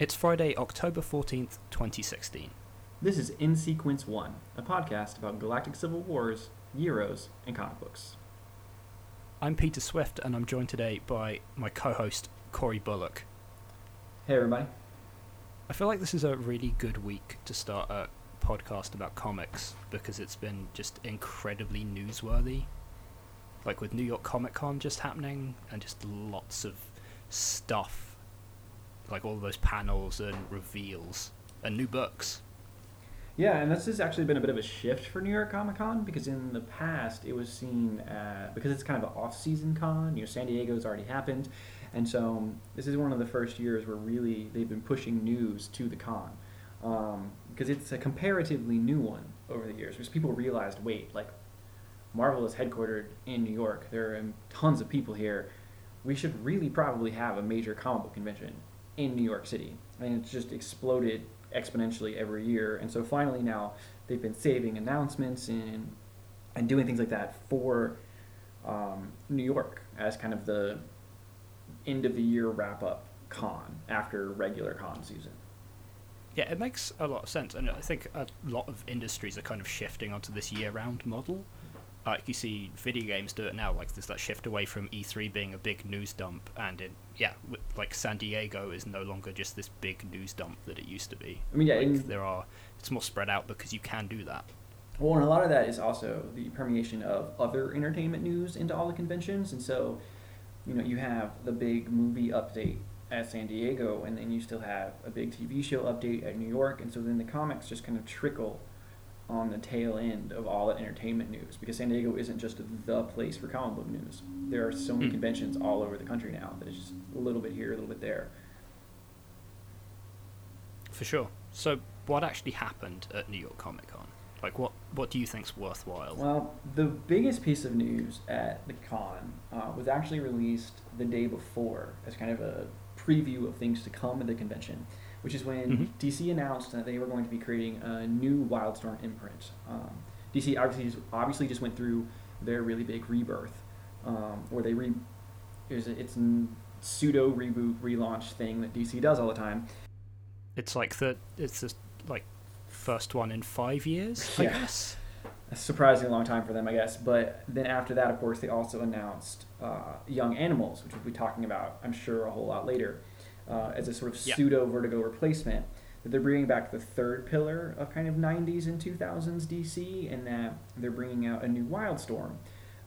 It's Friday, October 14th, 2016. This is In Sequence 1, a podcast about galactic civil wars, Gyros, and comic books. I'm Peter Swift, and I'm joined today by my co host, Corey Bullock. Hey, everybody. I feel like this is a really good week to start a podcast about comics because it's been just incredibly newsworthy. Like with New York Comic Con just happening, and just lots of stuff like all those panels and reveals and new books. Yeah, and this has actually been a bit of a shift for New York Comic Con because in the past it was seen uh, because it's kind of an off-season con. You know, San Diego's already happened, and so um, this is one of the first years where really they've been pushing news to the con um, because it's a comparatively new one over the years because people realized, wait, like Marvel is headquartered in New York. There are tons of people here. We should really probably have a major comic book convention in New York City. And it's just exploded exponentially every year. And so finally now they've been saving announcements and and doing things like that for um, New York as kind of the end of the year wrap up con after regular con season. Yeah, it makes a lot of sense, and I think a lot of industries are kind of shifting onto this year-round model like you see video games do it now like there's that shift away from E3 being a big news dump and in yeah like San Diego is no longer just this big news dump that it used to be. I mean yeah like, there are it's more spread out because you can do that. Well and a lot of that is also the permeation of other entertainment news into all the conventions and so you know you have the big movie update at San Diego and then you still have a big TV show update at New York and so then the comics just kind of trickle on the tail end of all that entertainment news because San Diego isn't just the place for comic book news. There are so many mm. conventions all over the country now that it's just a little bit here, a little bit there. For sure. So, what actually happened at New York Comic Con? Like, what what do you think's worthwhile? Well, the biggest piece of news at the con uh, was actually released the day before as kind of a preview of things to come at the convention which is when mm-hmm. DC announced that they were going to be creating a new Wildstorm imprint. Um, DC obviously obviously just went through their really big rebirth, um, where they re it's a, it's pseudo reboot relaunch thing that DC does all the time. It's like the it's the like first one in five years, I yeah. guess. A surprisingly long time for them, I guess. But then after that, of course, they also announced uh, Young Animals, which we'll be talking about, I'm sure, a whole lot later uh, as a sort of yeah. pseudo Vertigo replacement. That they're bringing back the third pillar of kind of 90s and 2000s DC, and that they're bringing out a new Wildstorm.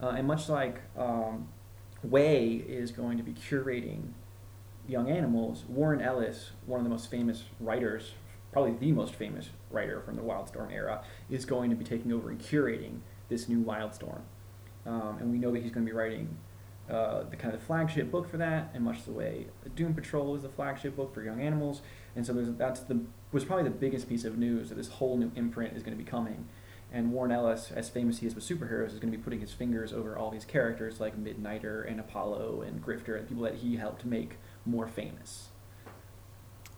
Uh, and much like um, Way is going to be curating Young Animals, Warren Ellis, one of the most famous writers, probably the most famous writer from the Wildstorm era, is going to be taking over and curating this new Wildstorm. Um, and we know that he's going to be writing uh, the kind of the flagship book for that, and much the way Doom Patrol is the flagship book for young animals. And so that's the was probably the biggest piece of news that this whole new imprint is going to be coming. And Warren Ellis, as famous he is with superheroes, is going to be putting his fingers over all these characters like Midnighter and Apollo and Grifter and people that he helped make more famous.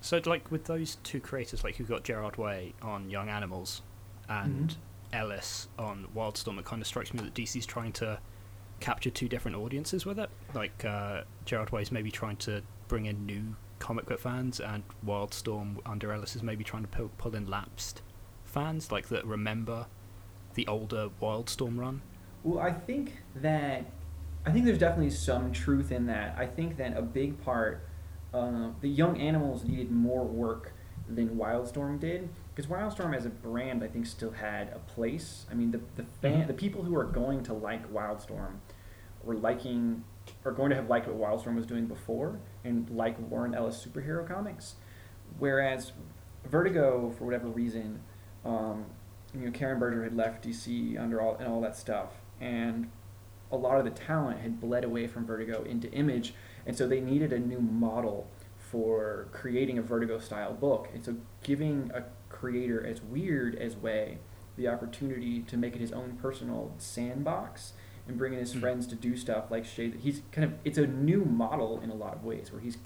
So, like with those two creators, like you've got Gerard Way on Young Animals and mm-hmm. Ellis on Wildstorm, it kind of strikes me that DC's trying to capture two different audiences with it. Like uh, Gerard Way's maybe trying to bring in new comic book fans, and Wildstorm under Ellis is maybe trying to pull, pull in lapsed fans, like that remember the older Wildstorm run. Well, I think that I think there's definitely some truth in that. I think that a big part, uh, the young animals needed more work than Wildstorm did because Wildstorm as a brand, I think, still had a place. I mean, the the fan, mm-hmm. the people who are going to like Wildstorm were liking are going to have liked what Wildstorm was doing before and like Warren Ellis superhero comics, whereas Vertigo, for whatever reason, um, you know, Karen Berger had left DC under all and all that stuff, and a lot of the talent had bled away from Vertigo into Image, and so they needed a new model for creating a Vertigo style book, and so giving a creator as weird as Way the opportunity to make it his own personal sandbox and bringing his mm. friends to do stuff like Shade. He's kind of it's a new model in a lot of ways where he's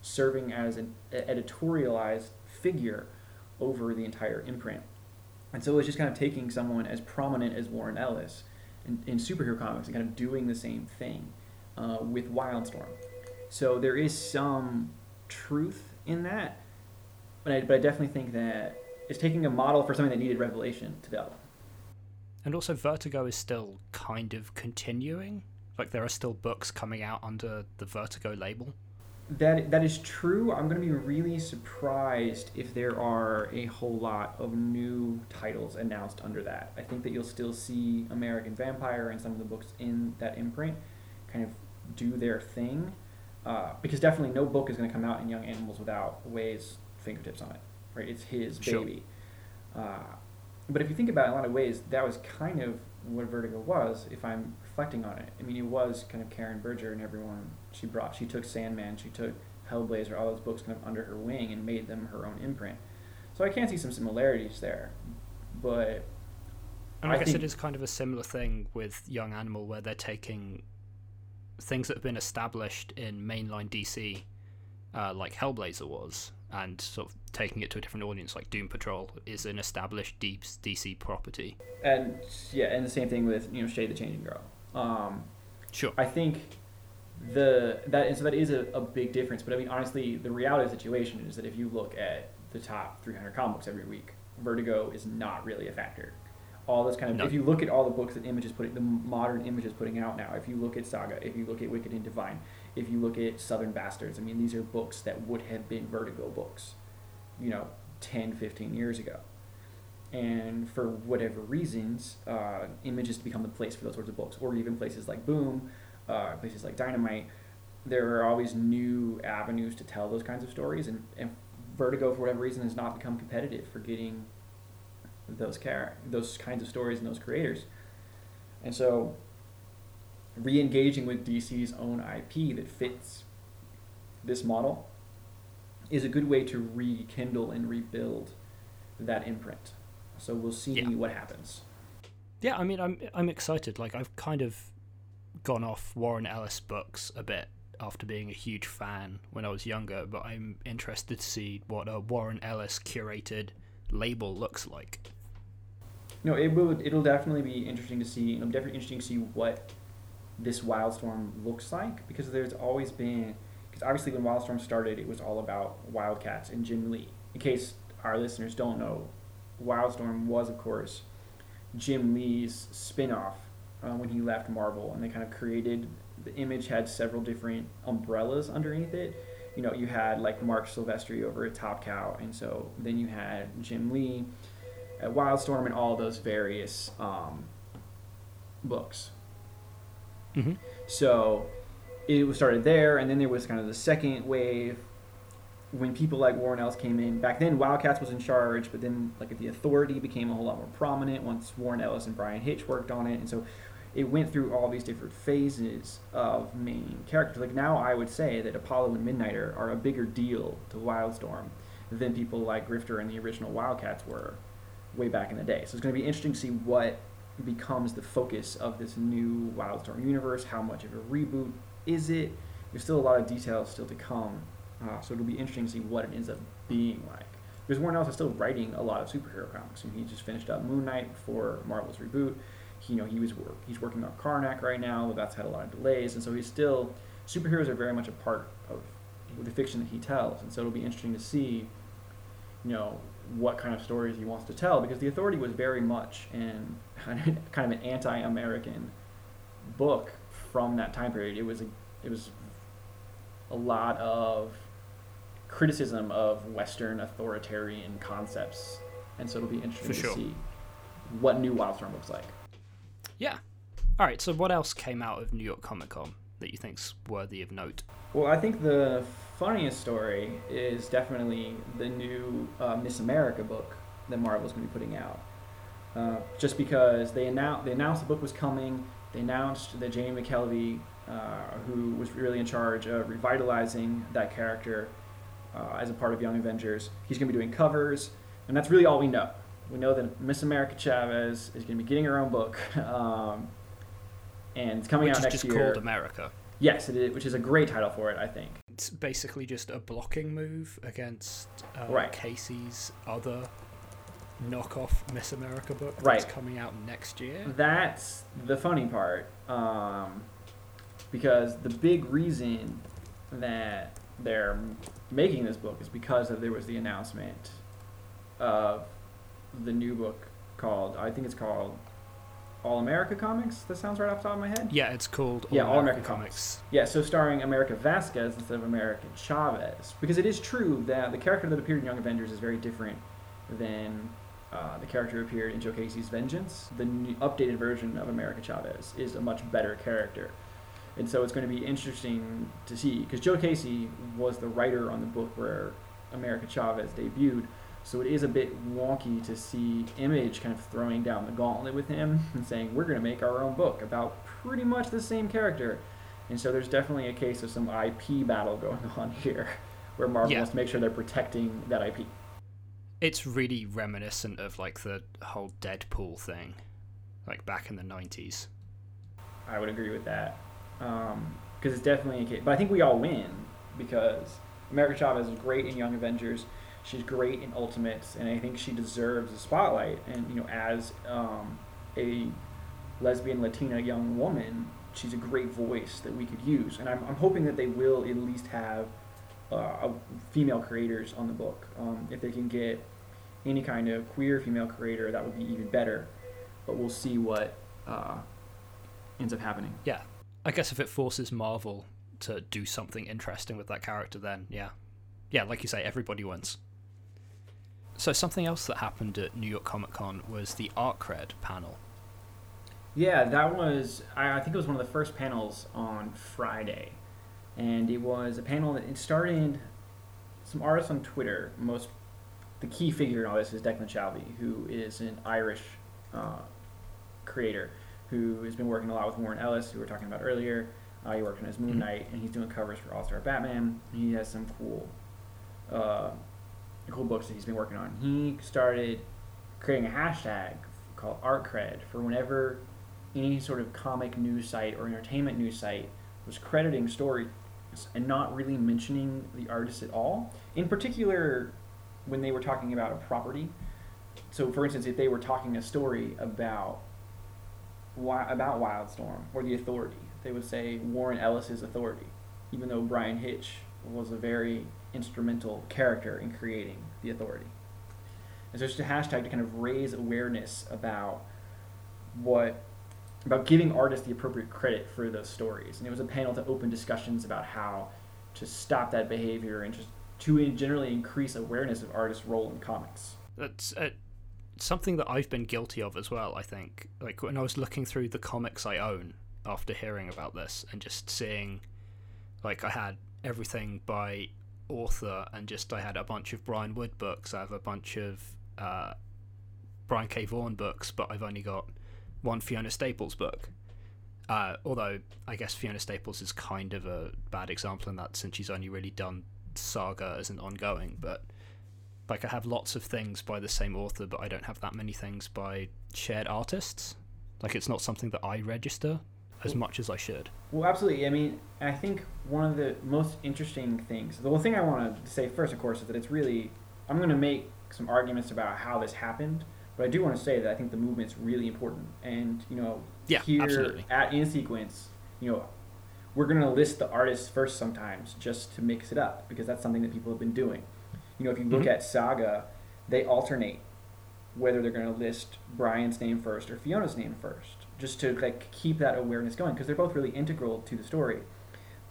serving as an editorialized figure over the entire imprint. And so it's just kind of taking someone as prominent as Warren Ellis in, in superhero comics and kind of doing the same thing uh, with Wildstorm. So there is some truth in that, but I, but I definitely think that it's taking a model for something that needed revelation to develop. And also, Vertigo is still kind of continuing. Like there are still books coming out under the Vertigo label. That that is true. I'm going to be really surprised if there are a whole lot of new titles announced under that. I think that you'll still see American Vampire and some of the books in that imprint kind of do their thing. Uh, because definitely no book is going to come out in Young Animals without Way's fingertips on it, right? It's his Sure. baby. Uh, but if you think about it in a lot of ways, that was kind of what Vertigo was. If I'm reflecting on it, I mean, it was kind of Karen Berger and everyone she brought. She took Sandman, she took Hellblazer, all those books kind of under her wing and made them her own imprint. So I can see some similarities there, but And I, I guess think- it is kind of a similar thing with Young Animal, where they're taking things that have been established in mainline DC, uh, like Hellblazer was, and sort of taking it to a different audience. Like Doom Patrol is an established deep DC property. and yeah, and the same thing with you know Shade the Changing Girl. Um, Sure. I think the that and so that is a, a big difference. But I mean, honestly, the reality of the situation is that if you look at the top 300 comic books every week, Vertigo is not really a factor. All this kind of No. if you look at all the books that Image is putting, the modern Image is putting out now. If you look at Saga, if you look at Wicked and Divine, if you look at Southern Bastards, I mean, these are books that would have been Vertigo books, you know, 10, 15 years ago. And for whatever reasons, uh, Image has become the place for those sorts of books, or even places like Boom, uh, places like Dynamite. There are always new avenues to tell those kinds of stories, and, and Vertigo, for whatever reason, has not become competitive for getting those char- those kinds of stories and those creators. And so, re-engaging with DC's own IP that fits this model is a good way to rekindle and rebuild that imprint. So we'll see Yeah. what happens. Yeah, I mean, I'm I'm excited. Like I've kind of gone off Warren Ellis books a bit after being a huge fan when I was younger, but I'm interested to see what a Warren Ellis curated label looks like. No, it will. It'll definitely be interesting to see. It'll definitely interesting to see what this Wildstorm looks like because there's always been. Because obviously, when Wildstorm started, it was all about Wildcats and Jim Lee. In case our listeners don't know, Wildstorm was, of course, Jim Lee's spin-off uh, when he left Marvel, and they kind of created. The image had several different umbrellas underneath it. You know, you had like Marc Silvestri over at Top Cow, and so then you had Jim Lee at Wildstorm and all those various um, books. Mm-hmm. So it was started there, and then there was kind of the second wave when people like Warren Ellis came in. Back then, Wildcats was in charge, but then like the Authority became a whole lot more prominent once Warren Ellis and Bryan Hitch worked on it, and so it went through all these different phases of main characters. Like now, I would say that Apollo and Midnighter are a bigger deal to Wildstorm than people like Grifter and the original Wildcats were way back in the day. So it's going to be interesting to see what becomes the focus of this new Wildstorm universe. How much of a reboot is it? There's still a lot of details still to come, uh, so it'll be interesting to see what it ends up being like. Because Warren Ellis is still writing a lot of superhero comics, and he just finished up Moon Knight for Marvel's reboot. He, you know, he was work, he's working on Karnak right now, but that's had a lot of delays, and so he's still superheroes are very much a part of the fiction that he tells, and so it'll be interesting to see, you know, what kind of stories he wants to tell because the authority was very much in kind of an anti-American book from that time period. It was a, it was a lot of criticism of Western authoritarian concepts, and so it'll be interesting For to see what new Wildstorm looks like. Yeah. All right. So what else came out of New York Comic Con that you think's worthy of note? Well, I think the funniest story is definitely the new uh, Miss America book that Marvel's going to be putting out. Uh, just because they announced they announced the book was coming, they announced that Jamie McKelvie, uh, who was really in charge of revitalizing that character uh, as a part of Young Avengers, he's going to be doing covers, and that's really all we know. We know that Miss America Chavez is going to be getting her own book, um, and it's coming Which out is next just year. called America. Yes, it is, which is a great title for it, I think. It's basically just a blocking move against uh, Right. Casey's other knockoff Miss America book that's Right. coming out next year. That's the funny part, um, because the big reason that they're making this book is because of there was the announcement of the new book called I think it's called All America Comics. That sounds right off the top of my head. Yeah, it's called Yeah, All America, American Comics. Yeah, so starring America Vasquez instead of America Chavez. Because it is true that the character that appeared in Young Avengers is very different than uh, the character who appeared in Joe Casey's Vengeance. The new, updated version of America Chavez is a much better character. And so it's going to be interesting to see because Joe Casey was the writer on the book where America Chavez debuted. So it is a bit wonky to see Image kind of throwing down the gauntlet with him and saying, we're going to make our own book about pretty much the same character. And so there's definitely a case of some IP battle going on here where Marvel Yeah. wants to make sure they're protecting that IP. It's really reminiscent of like the whole Deadpool thing, like back in the nineties. I would agree with that. Um, because it's definitely a case. But I think we all win because America Chavez is great in Young Avengers. She's great in Ultimates, and I think she deserves a spotlight. And you know, as um, a lesbian Latina young woman, she's a great voice that we could use. And I'm, I'm hoping that they will at least have uh, a- female creators on the book. Um, if they can get any kind of queer female creator, that would be even better. But we'll see what uh, ends up happening. Yeah, I guess if it forces Marvel to do something interesting with that character, then yeah, yeah, like you say, everybody wins. So something else that happened at New York Comic Con was the Art Cred panel. Yeah, that was I, I think it was one of the first panels on Friday, and it was a panel that it started some artists on Twitter. Most the key figure in all this is Declan Shalvey, who is an Irish uh, creator who has been working a lot with Warren Ellis, who we were talking about earlier. Uh, he worked on his Moon Mhm. Knight, and he's doing covers for All Star Batman. He has some cool, uh, cool books that he's been working on. He started creating a hashtag called ArtCred for whenever any sort of comic news site or entertainment news site was crediting stories and not really mentioning the artist at all. In particular, when they were talking about a property. So, for instance, if they were talking a story about about Wildstorm or the Authority, they would say Warren Ellis's Authority, even though Bryan Hitch was a very instrumental character in creating the Authority. And so it's just a hashtag to kind of raise awareness about what about giving artists the appropriate credit for those stories. And it was a panel to open discussions about how to stop that behavior and just to generally increase awareness of artists' role in comics. That's uh, something that I've been guilty of as well. I think, like when I was looking through the comics I own after hearing about this and just seeing, like I had everything by author and just I had a bunch of Brian Wood books. I have a bunch of uh, Brian K. Vaughan books, but I've only got one Fiona Staples book. Uh, although I guess Fiona Staples is kind of a bad example in that since she's only really done Saga as an ongoing, but like I have lots of things by the same author, but I don't have that many things by shared artists. Like it's not something that I register as much as I should. Well, absolutely. I mean, I think one of the most interesting things, the one thing I want to say first, of course, is that it's really, I'm going to make some arguments about how this happened, but I do want to say that I think the movement's really important. And, you know, Yeah, here absolutely. at In Sequence, you know, we're going to list the artists first sometimes just to mix it up because that's something that people have been doing. You know, if you look Mhm. at Saga, they alternate whether they're going to list Brian's name first or Fiona's name first, just to like keep that awareness going because they're both really integral to the story.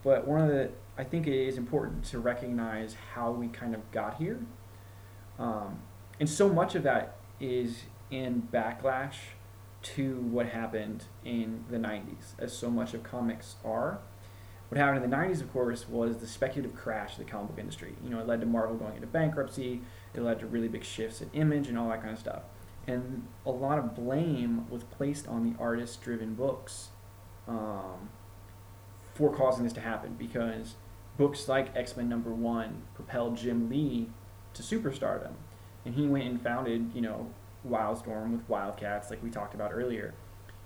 But one of the I think it is important to recognize how we kind of got here, um, and so much of that is in backlash to what happened in the '90s, as so much of comics are. What happened in the '90s, of course, was the speculative crash of the comic book industry. You know, it led to Marvel going into bankruptcy. It led to really big shifts in image and all that kind of stuff. And a lot of blame was placed on the artist-driven books um, for causing this to happen because books like X-Men number one propelled Jim Lee to superstardom, and he went and founded, you know, Wildstorm with Wildcats, like we talked about earlier.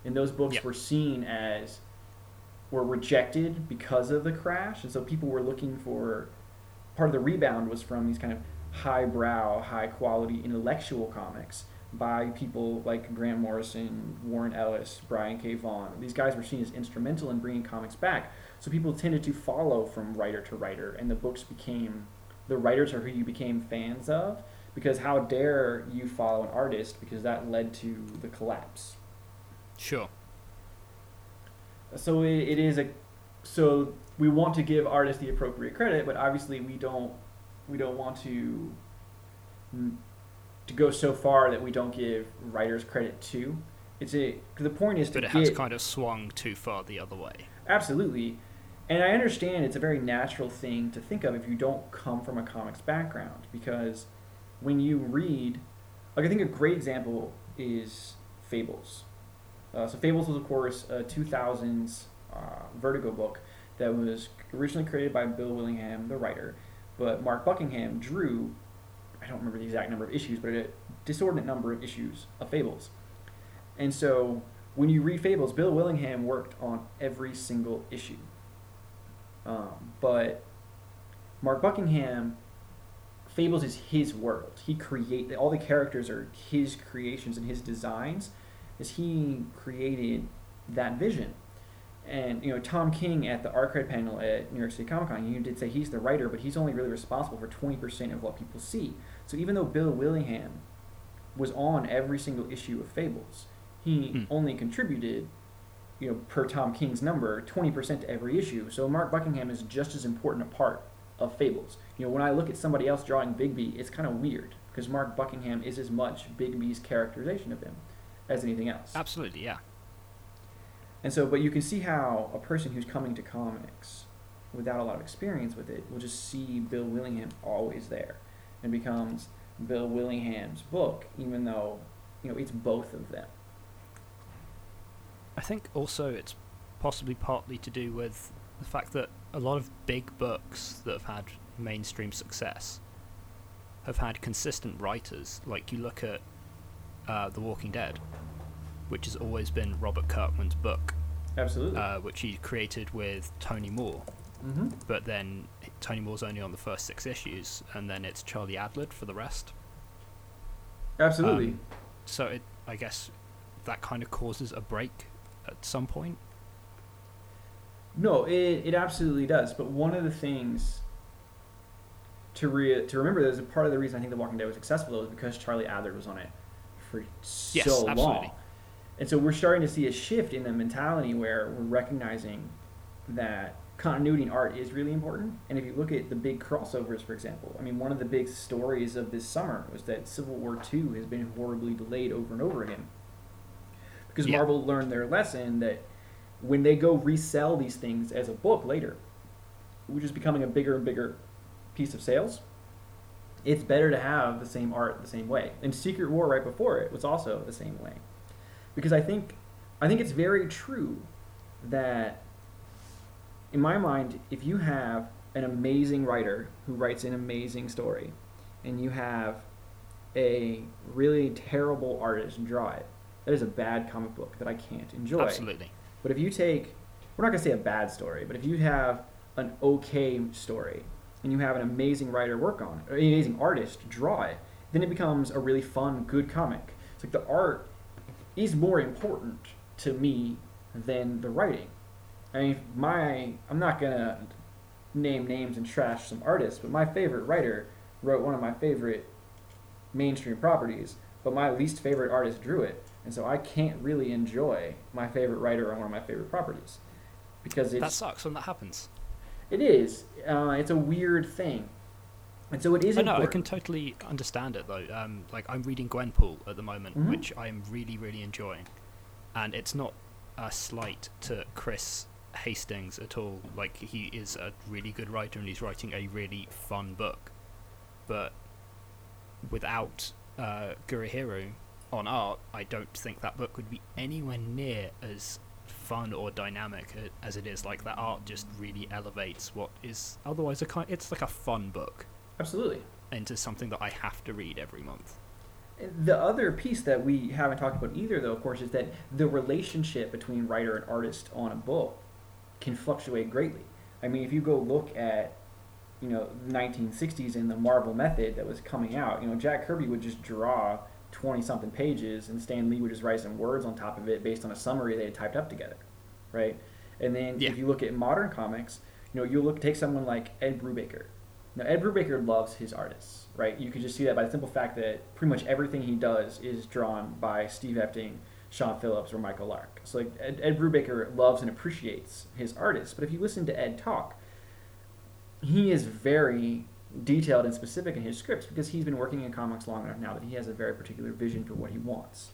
And those books Yep. were seen as were rejected because of the crash, and so people were looking for part of the rebound was from these kind of highbrow, high quality intellectual comics by people like Grant Morrison, Warren Ellis, Brian K. Vaughan. These guys were seen as instrumental in bringing comics back. So people tended to follow from writer to writer, and the books became the writers are who you became fans of. Because how dare you follow an artist? Because that led to the collapse. Sure. So it, it is a so we want to give artists the appropriate credit, but obviously we don't we don't want to to go so far that we don't give writers credit too. It's a the point is to but it get, has kind of swung too far the other way. Absolutely. And I understand it's a very natural thing to think of if you don't come from a comics background because when you read, like I think a great example is Fables. Uh, so Fables was of course a 2000s uh, Vertigo book that was originally created by Bill Willingham, the writer, but Mark Buckingham drew. I don't remember the exact number of issues, but a disordinate number of issues of Fables. And so when you read Fables, Bill Willingham worked on every single issue. Um, but Mark Buckingham, Fables is his world. He create all the characters are his creations and his designs, as he created that vision. And you know, Tom King at the Artcred panel at New York City Comic Con, he did say he's the writer, but he's only really responsible for twenty percent of what people see. So even though Bill Willingham was on every single issue of Fables, he Hmm. only contributed, you know, per Tom King's number, twenty percent to every issue. So Mark Buckingham is just as important a part of Fables. You know, when I look at somebody else drawing Bigby, it's kind of weird because Mark Buckingham is as much Bigby's characterization of him as anything else. Absolutely, yeah. And so, but you can see how a person who's coming to comics without a lot of experience with it will just see Bill Willingham always there and becomes Bill Willingham's book, even though, you know, it's both of them. I think also it's possibly partly to do with the fact that a lot of big books that have had mainstream success have had consistent writers. Like you look at uh, The Walking Dead, which has always been Robert Kirkman's book, Absolutely. uh, which he created with Tony Moore. mm-hmm. But then Tony Moore's only on the first six issues, and then it's Charlie Adlard for the rest. Absolutely. Um, so it, I guess, that kind of causes a break at some point. No, it, it absolutely does. But one of the things to re- to remember is a part of the reason I think The Walking Dead was successful though is because Charlie Adlard was on it for so Yes, long. And so we're starting to see a shift in the mentality where we're recognizing that continuity in art is really important. And if you look at the big crossovers, for example, I mean, one of the big stories of this summer was that Civil War II has been horribly delayed over and over again. Because Yeah. Marvel learned their lesson that when they go resell these things as a book later, which is becoming a bigger and bigger piece of sales, it's better to have the same art the same way. And Secret War right before it was also the same way. Because I think I think it's very true that in my mind, if you have an amazing writer who writes an amazing story and you have a really terrible artist draw it, that is a bad comic book that I can't enjoy. Absolutely. But if you take, we're not going to say a bad story, but if you have an okay story and you have an amazing writer work on it, or an amazing artist draw it, then it becomes a really fun, good comic. It's like the art is more important to me than the writing. I mean, my, I'm not going to name names and trash some artists, but my favorite writer wrote one of my favorite mainstream properties, but my least favorite artist drew it. And so I can't really enjoy my favorite writer on one of my favorite properties because That sucks when that happens. it is uh, it's a weird thing, and so it is I know, I can totally understand it though. Um, like I'm reading Gwenpool at the moment, Mhm. which I am really, really enjoying, and it's not a slight to Chris Hastings at all. Like he is a really good writer and he's writing a really fun book, but without uh, on art, I don't think that book would be anywhere near as fun or dynamic as it is. Like that art just really elevates what is otherwise a kind. It's like a fun book Absolutely. into something that I have to read every month. The other piece that we haven't talked about either, though, of course, is that the relationship between writer and artist on a book can fluctuate greatly. I mean, if you go look at, you know, the 1960s and the Marvel method that was coming out, you know, Jack Kirby would just draw 20 something pages, and Stan Lee would just write some words on top of it based on a summary they had typed up together, right? And then Yeah. if you look at modern comics, you know, you look take someone like Ed Brubaker. Now, Ed Brubaker loves his artists, right? You can just see that by the simple fact that pretty much everything he does is drawn by Steve Epting, Sean Phillips, or Michael Lark. So, like, Ed, Ed Brubaker loves and appreciates his artists. But if you listen to Ed talk, he is very detailed and specific in his scripts because he's been working in comics long enough now that he has a very particular vision for what he wants.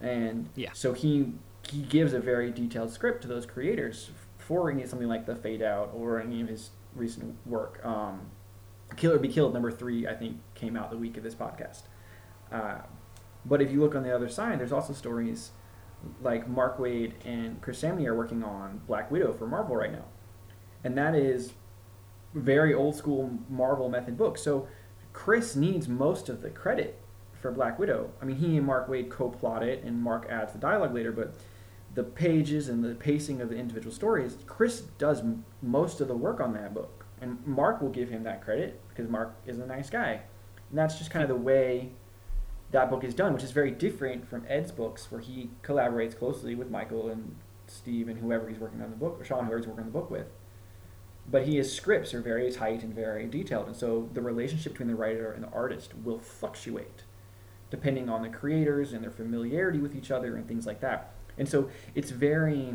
And Yeah. so he he gives a very detailed script to those creators for any something like the Fade Out or any of his recent work. Um, Kill or Be Killed number three I think came out the week of this podcast. Uh, but if you look on the other side, there's also stories like Mark Waid and Chris Samnee are working on Black Widow for Marvel right now, and that is very old school Marvel method book. So Chris needs most of the credit for Black Widow. I mean, he and Mark Waid co-plot it, and Mark adds the dialogue later, but the pages and the pacing of the individual stories, Chris does most of the work on that book, and Mark will give him that credit because Mark is a nice guy, and that's just kind of the way that book is done, which is very different from Ed's books, where he collaborates closely with Michael and Steve and whoever he's working on the book, or Sean, whoever he's working on the book with. But his scripts are very tight and very detailed and so the relationship between the writer and the artist will fluctuate depending on the creators and their familiarity with each other and things like that. And so it's very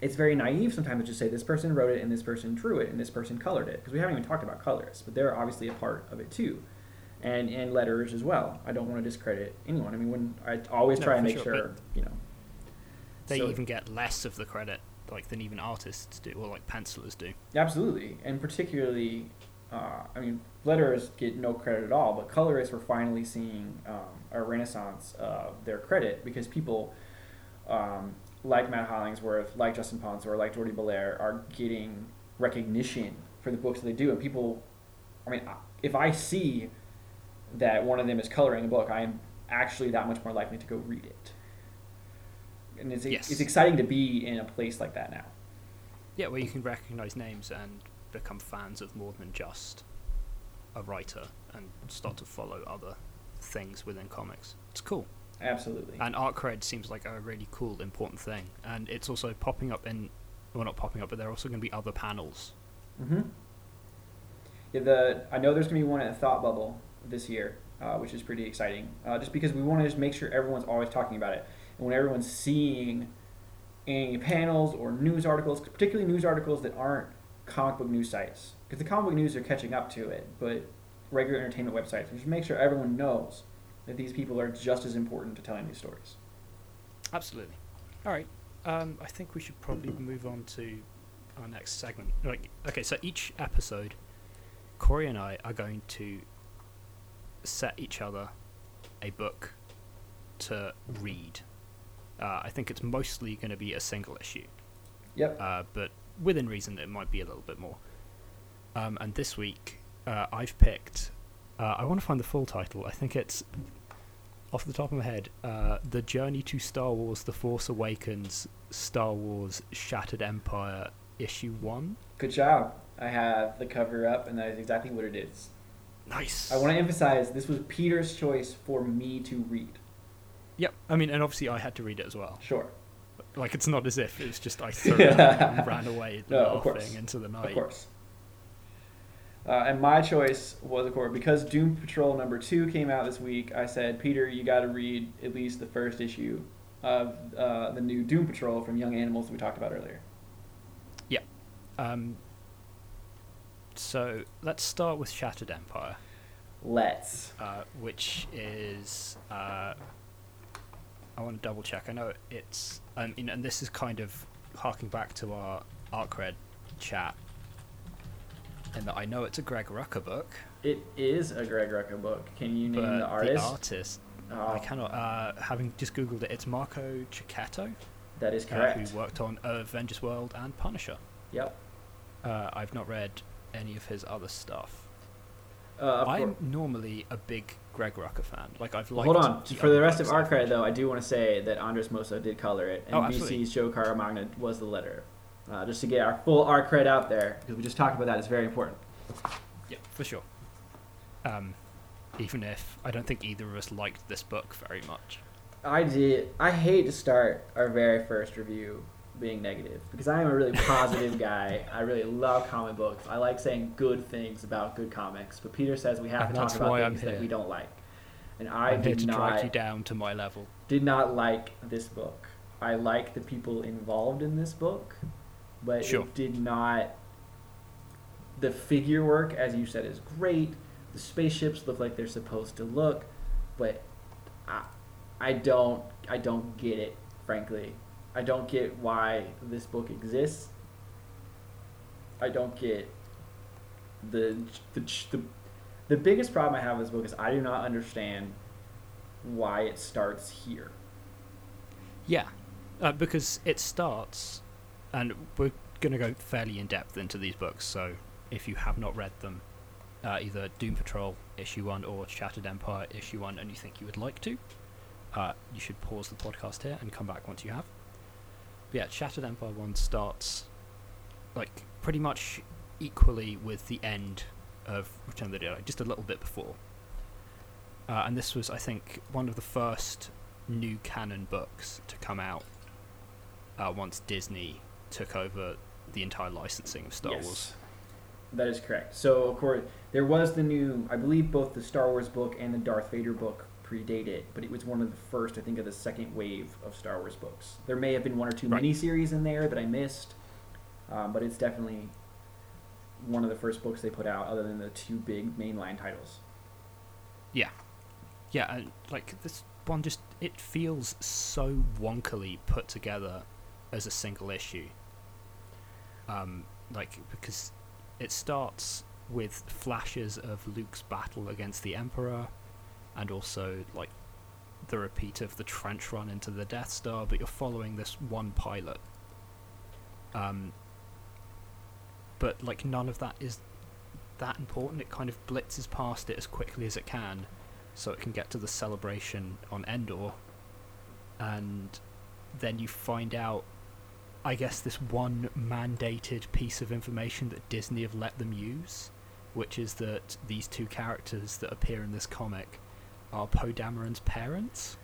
it's very naive sometimes to just say this person wrote it and this person drew it and this person colored it because we haven't even talked about colorists but they're obviously a part of it too. And and letters as well. I don't want to discredit anyone. I mean when i always No, try and make sure, sure, you know. They So- even get less of the credit, like than even artists do, or like pencilers do. Absolutely, and particularly, uh, I mean, letters get no credit at all, but colorists were finally seeing um, a renaissance of their credit because people um, like Matt Hollingsworth, like Justin Ponsor, like Jordie Bellaire are getting recognition for the books that they do, and people, I mean, if I see that one of them is coloring a book, I am actually that much more likely to go read it. And it's, Yes. it's exciting to be in a place like that now. Yeah, where you can recognize names and become fans of more than just a writer and start to follow other things within comics. It's cool. Absolutely. And art cred seems like a really cool, important thing. And it's also popping up in, well, not popping up, but there are also going to be other panels. Mm-hmm. Yeah, the I know there's gonna be one at Thought Bubble this year, uh, which is pretty exciting. Uh, just because we want to just make sure everyone's always talking about it, and when everyone's seeing any panels or news articles, particularly news articles that aren't comic book news sites, because the comic book news are catching up to it, but regular entertainment websites, we should make sure everyone knows that these people are just as important to telling these stories. Absolutely. All right. Um, I think we should probably move on to our next segment. Like, okay, so each episode, Corey and I are going to set each other a book to read. Uh, I think it's mostly going to be a single issue, Yep. uh, but within reason, it might be a little bit more. Um, and this week, uh, I've picked. Uh, I want to find the full title. I think it's off the top of my head, uh, The Journey to Star Wars The Force Awakens Star Wars Shattered Empire Issue 1. Good job. I have the cover up, and that is exactly what it is. Nice. I want to emphasize this was Peter's choice for me to read. Yep. I mean, and obviously I had to read it as well. Sure. Like, it's not as if it was just I threw it and ran away No, course. laughing into the night. Of course. Uh, and my choice was, of course, because Doom Patrol number two came out this week. I said, Peter, you got to read at least the first issue of uh, the new Doom Patrol from Young Animals that we talked about earlier. Um, so let's start with Shattered Empire. Let's. uh, which is uh, I want to double check. I know it's um, and this is kind of harking back to our art cred chat, in that I know it's a Greg Rucka book, It is a Greg Rucka book. Can you name but the artist? artist Oh, I cannot. Uh, having just googled it, it's Marco Checchetto, that is uh, correct. who worked on Avengers World and Punisher. Yep. Uh, I've not read any of his other stuff. Uh, I'm normally a big Greg Rucka fan. Like I've liked. Hold on. the For the rest of our credit, though, I do want to say that Andres Mossa did color it, and Oh. VC's Joe Caramagna was the letterer. Uh, just to get our full art cred out there, because we just talked about that. It's very important. Yeah, for sure. Um, even if I don't think either of us liked this book very much. I did. I hate to start our very first review being negative because I am a really positive guy. I really love comic books. I like saying good things about good comics. But Peter says we have And to talk about things that we don't like. And I I'm did not you down to my level. did not like this book. I like the people involved in this book, but Sure. it did not. The figure work, as you said, is great. The spaceships look like they're supposed to look, but I, I don't, I don't get it. Frankly, I don't get why this book exists. I don't get the the the, the biggest problem I have with this book is I do not understand why it starts here. Yeah, uh, because it starts, and we're going to go fairly in depth into these books. So if you have not read them, uh, either Doom Patrol issue one or Shattered Empire issue one, and you think you would like to, uh, you should pause the podcast here and come back once you have. But yeah, Shattered Empire one starts like pretty much equally with the end of Return of the Jedi, just a little bit before. Uh, and this was, I think, one of the first new canon books to come out uh, once Disney took over the entire licensing of Star Yes. Wars. That is correct. So, of course, there was the new, I believe both the Star Wars book and the Darth Vader book predate it, but it was one of the first, I think, of the second wave of Star Wars books. There may have been one or two Right. miniseries in there that I missed, um, but it's definitely one of the first books they put out, other than the two big mainline titles. Yeah, yeah, like this one just it feels so wonkily put together as a single issue. Um, like because it starts with flashes of Luke's battle against the Emperor, and also like the repeat of the trench run into the Death Star, but you're following this one pilot. Um, but like none of that is that important. It kind of blitzes past it as quickly as it can, so it can get to the celebration on Endor, and then you find out. I guess this one mandated piece of information that Disney have let them use, which is that these two characters that appear in this comic are Poe Dameron's parents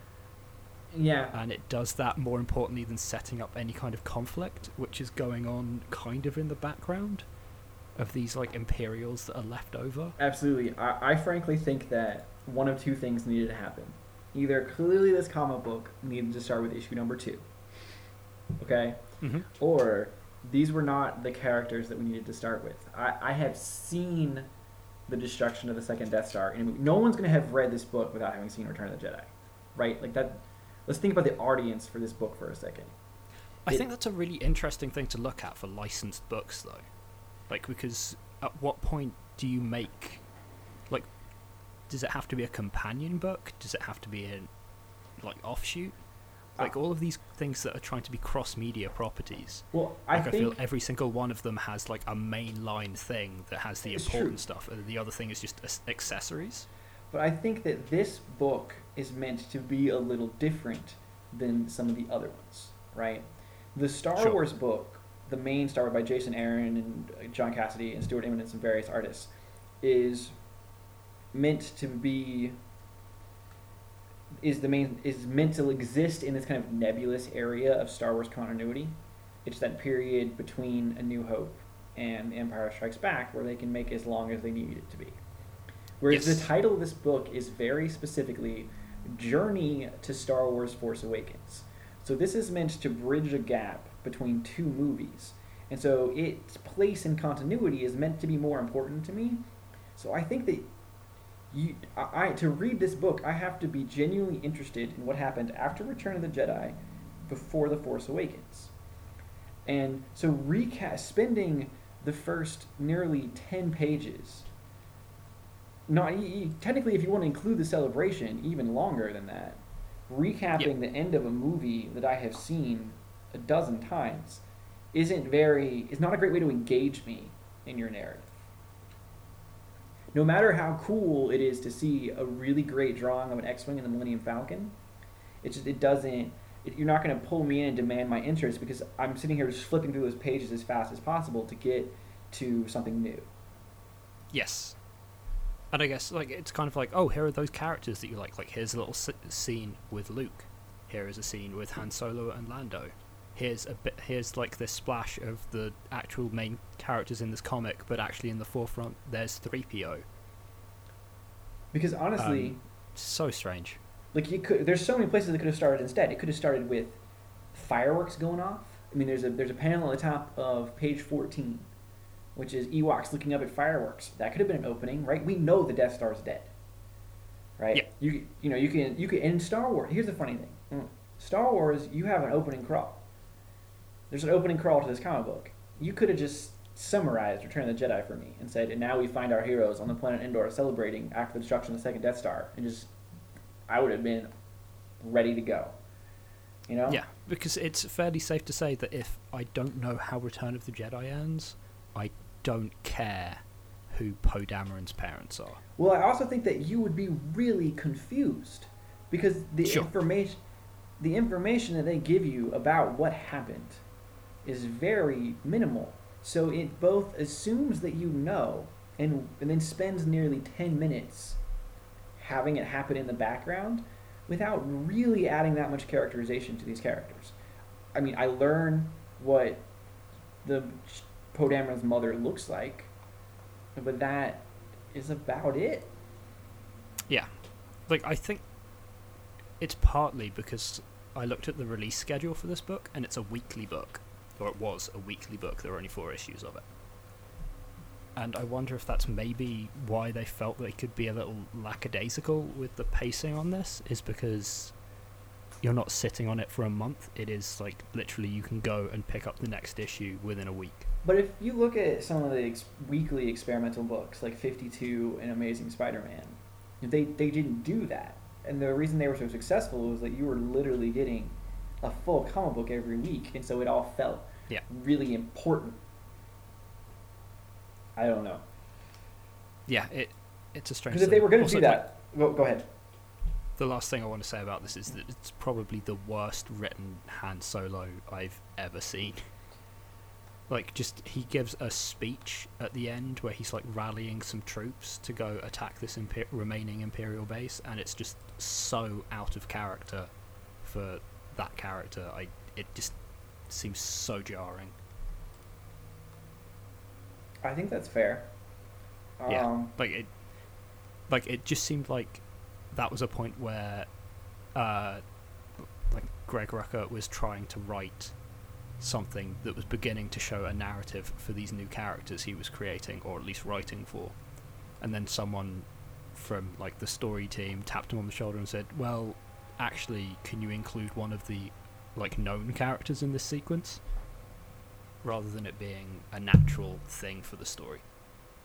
Yeah, and it does that more importantly than setting up any kind of conflict, which is going on kind of in the background of these like Imperials that are left over. absolutely. I, I frankly think that one of two things needed to happen. Either clearly this comic book needed to start with issue number two. Okay? Mm-hmm. or these were not the characters that we needed to start with. I, I have seen the destruction of the second Death Star in a movie. No one's going to have read this book without having seen Return of the Jedi, right? Like that. Let's think about the audience for this book for a second. I It- think that's a really interesting thing to look at for licensed books, though. Like, because at what point do you make, like, does it have to be a companion book? Does it have to be a, like, offshoot? Like all of these things that are trying to be cross-media properties. Well, I Like I, feel every single one of them has like a mainline thing that has the important true. stuff, and the other thing is just accessories. But I think that this book is meant to be a little different than some of the other ones, right? The Star Sure. Wars book, the main Star Wars by Jason Aaron and uh, John Cassaday and Stuart Immonen and various artists, is meant to be is the main is meant to exist in this kind of nebulous area of Star Wars continuity. It's that period between A New Hope and Empire Strikes Back where they can make as long as they need it to be. Whereas Yes. the title of this book is very specifically Journey to Star Wars Force Awakens. So this is meant to bridge a gap between two movies. And so its place in continuity is meant to be more important to me. So I think that you, I, to read this book, I have to be genuinely interested in what happened after Return of the Jedi, before The Force Awakens. And so recast spending the first nearly ten pages. Not y- y- technically, if you want to include the celebration, even longer than that. Recapping the end of a movie that I have seen a dozen times isn't very. is not a great way to engage me in your narrative. No matter how cool it is to see a really great drawing of an X-wing and the Millennium Falcon, it just it doesn't. It, you're not going to pull me in and demand my interest because I'm sitting here just flipping through those pages as fast as possible to get to something new. Yes. And I guess like it's kind of like, oh, here are those characters that you like. Like here's a little s- scene with Luke. Here is a scene with Han Solo and Lando. Here's a bit. Here's like this splash of the actual main characters in this comic, but actually in the forefront, there's Threepio. Because honestly, Um, So strange. like you could, there's so many places that could have started instead. It could have started with fireworks going off. I mean, there's a there's a panel at the top of page 14, which is Ewoks looking up at fireworks. That could have been an opening, right? We know the Death Star's dead, right? Yeah. You you know you can you can in Star Wars. Here's the funny thing: Mm. Star Wars, you have an opening crawl. There's an opening crawl to this comic book. You could have just summarized Return of the Jedi for me and said, and now we find our heroes on the planet Endor celebrating after the destruction of the second Death Star, and just I would have been ready to go. You know? Yeah, because it's fairly safe to say that if I don't know how Return of the Jedi ends, I don't care who Poe Dameron's parents are. Well, I also think that you would be really confused because the Sure. information, the information that they give you about what happened, is very minimal. So it both assumes that you know, and and then spends nearly ten minutes having it happen in the background, without really adding that much characterization to these characters. I mean, I learn what the Poe Dameron's mother looks like, but that is about it. Yeah, like I think it's partly because I looked at the release schedule for this book, and it's a weekly book, or it was a weekly book. There were only four issues of it, and I wonder if that's maybe why they felt they could be a little lackadaisical with the pacing on this. Is because you're not sitting on it for a month. It is like literally you can go and pick up the next issue within a week. But if you look at some of the ex- weekly experimental books, like 52 and Amazing Spider-Man, they they didn't do that. And the reason they were so successful was that you were literally getting a full comic book every week, and so it all felt Yeah. really important. I don't know Yeah, it it's a strange. because if they were going to do that, go, go ahead. the last thing I want to say about this is that it's probably the worst written Han Solo I've ever seen. Like, just he gives a speech at the end where he's like rallying some troops to go attack this imper- remaining Imperial base, and it's just so out of character for that character. I it just seems so jarring. I think that's fair. Yeah. Um, like it like it just seemed like that was a point where uh like Greg Rucka was trying to write something that was beginning to show a narrative for these new characters he was creating or at least writing for and then someone from like the story team tapped him on the shoulder and said well actually can you include one of the like known characters in this sequence rather than it being a natural thing for the story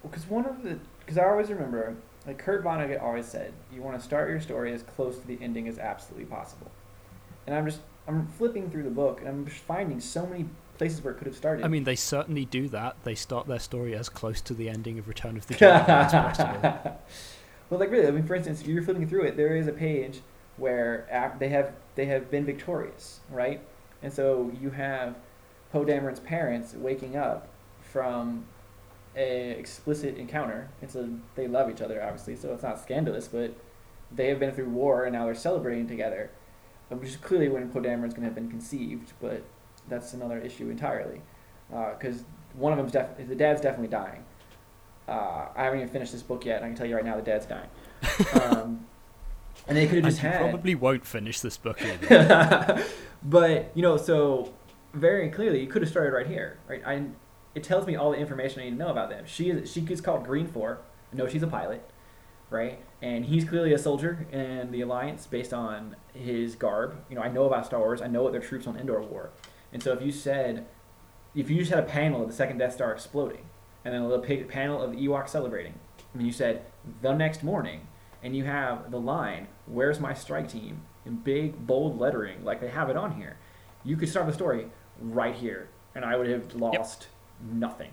Because one of the, because I always remember, like Kurt Vonnegut always said, you want to start your story as close to the ending as absolutely possible. And I'm just, I'm flipping through the book, and I'm just finding so many places where it could have started. I mean, they certainly do that. They start their story as close to the ending of Return of the Jedi as possible. well, like really, I mean, for instance, if you're flipping through it. There is a page where they have they have been victorious, right? And so you have Poe Dameron's parents waking up from a explicit encounter. It's a they love each other, obviously, so it's not scandalous, but they have been through war and now they're celebrating together, which is clearly when Poe Dameron's going to have been conceived, but that's another issue entirely, because one of them's def- the dad's definitely dying. Uh, I haven't even finished this book yet, and I can tell you right now the dad's dying. Um, and they could have just had. probably won't finish this book but you know, so very clearly, you could have started right here, right? I, it tells me all the information I need to know about them. She is she gets called Green Four. I know she's a pilot, right? And he's clearly a soldier in the Alliance based on his garb. You know, I know about Star Wars. I know what their troops on Endor wore. And so if you said, if you just had a panel of the second Death Star exploding, and then a little panel of the Ewoks celebrating, and you said the next morning, and you have the line, "Where's my strike team?" in big bold lettering, like they have it on here, you could start the story right here, and I would have lost nothing.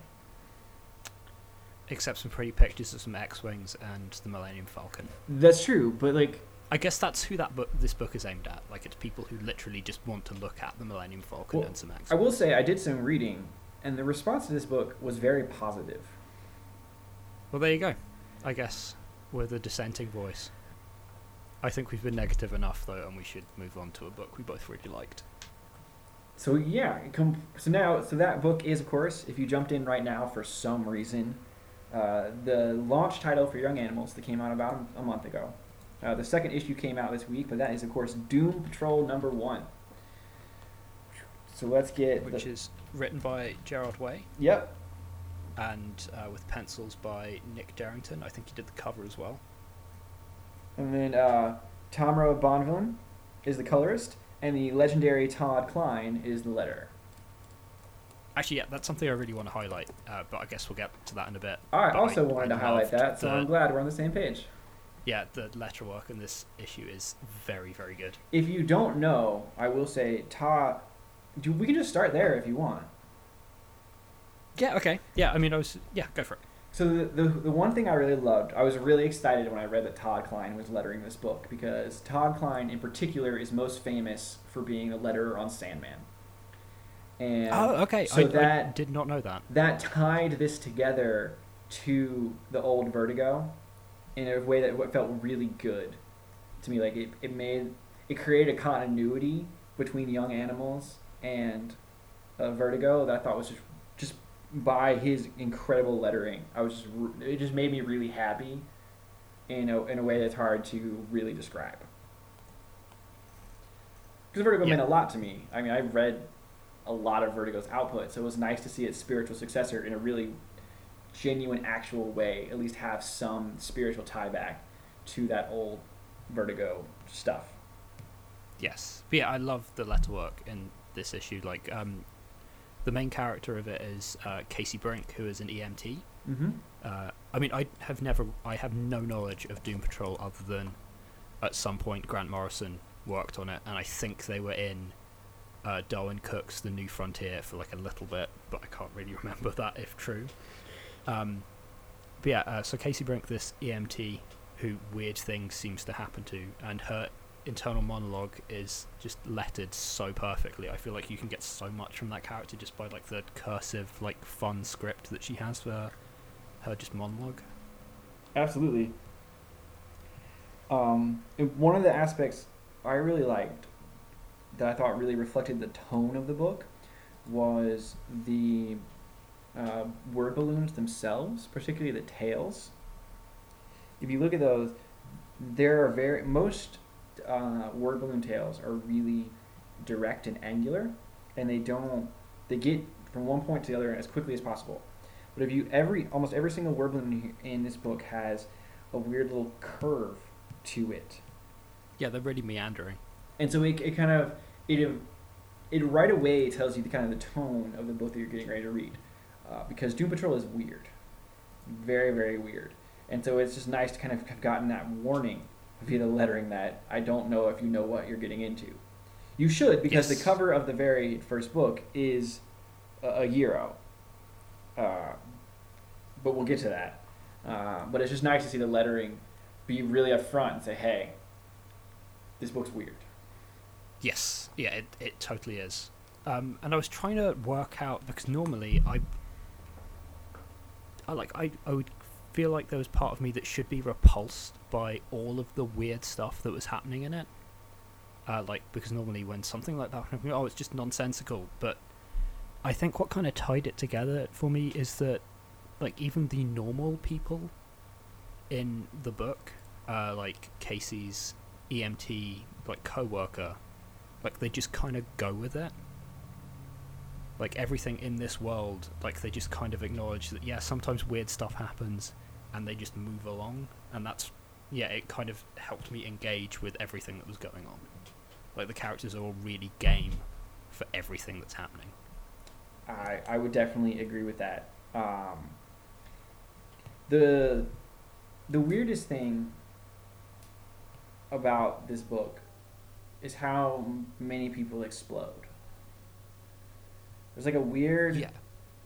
Except some pretty pictures of some X-wings and the Millennium Falcon. That's true, but like, I guess that's who that book, this book is aimed at. Like, it's people who literally just want to look at the Millennium Falcon Well, and some X. I will say I did some reading, and the response to this book was very positive. Well, there you go. I guess with a dissenting voice. I think we've been negative enough though, and we should move on to a book we both really liked. So yeah, com- so now so that book is of course if you jumped in right now for some reason, uh, the launch title for Young Animals that came out about a month ago. Uh, the second issue came out this week, but that is of course Doom Patrol number one. So let's get Which the, is written by Gerard Way yep and uh, with pencils by Nick Derington. I think he did the cover as well. And then uh, Tamra Bonvillain is the colorist, and the legendary Todd Klein is the letterer. Actually, yeah, that's something I really want to highlight, uh, but I guess we'll get to that in a bit. I But also wanted to highlight that, so the- I'm glad we're on the same page. Yeah, the letter work in this issue is very, very good. If you don't know, I will say Todd. Do we can just start there if you want. Yeah, okay. Yeah, I mean, I was. Yeah, go for it. So the, the the one thing I really loved, I was really excited when I read that Todd Klein was lettering this book because Todd Klein in particular is most famous for being the letterer on Sandman. And oh, okay. so I, I that- did not know that. that tied this together to the old Vertigo in a way that felt really good to me. Like it, it made it created a continuity between Young Animals and uh, Vertigo that I thought was just by his incredible lettering. I was just, it just made me really happy in a in a way that's hard to really describe. Because Vertigo Yeah. meant a lot to me. I mean, I read a lot of Vertigo's output, so it was nice to see its spiritual successor in a really genuine, actual way, at least have some spiritual tie back to that old Vertigo stuff. Yes. But yeah, I love the letterwork in this issue. Like, um, the main character of it is uh, Casey Brink, who is an EMT. Mm-hmm. Uh, I mean, I have never, I have no knowledge of Doom Patrol other than at some point Grant Morrison worked on it, and I think they were in uh, Darwyn Cooke's The New Frontier for like a little bit, but I can't really remember that if true. Um, but yeah, uh, so Casey Brink, this EMT who weird things seems to happen to, and her internal monologue is just lettered so perfectly. I feel like you can get so much from that character just by like the cursive, like fun script that she has for her just monologue. Absolutely. Um, one of the aspects I really liked that I thought really reflected the tone of the book was the uh, word balloons themselves, particularly the tails. If you look at those, there are very most uh, word balloon tails are really direct and angular, and they don't they get from one point to the other as quickly as possible. But if you every almost every single word balloon in this book has a weird little curve to it, Yeah, they're really meandering. and so it, it kind of it it right away tells you the kind of the tone of the book that you're getting ready to read, uh, because Doom Patrol is weird, very very weird, and so it's just nice to kind of have gotten that warning via the lettering that I don't know if you know what you're getting into. You should because Yes. the cover of the very first book is a, a gyro, uh, but we'll get to that. Uh, but it's just nice to see the lettering be really upfront and say, "Hey, this book's weird." Yes, yeah, it, it totally is. Um, and I was trying to work out because normally I, I like I, I would feel like there was part of me that should be repulsed by all of the weird stuff that was happening in it. Uh, like because normally when something like that happens, oh, it's just nonsensical. But I think what kind of tied it together for me is that, like even the normal people in the book, uh, like Casey's EMT like co-worker like they just kind of go with it like everything in this world like they just kind of acknowledge that yeah sometimes weird stuff happens and they just move along and that's yeah it kind of helped me engage with everything that was going on like the characters are all really game for everything that's happening I, I would definitely agree with that. Um, the the weirdest thing about this book is how many people explode. There's like a weird, yeah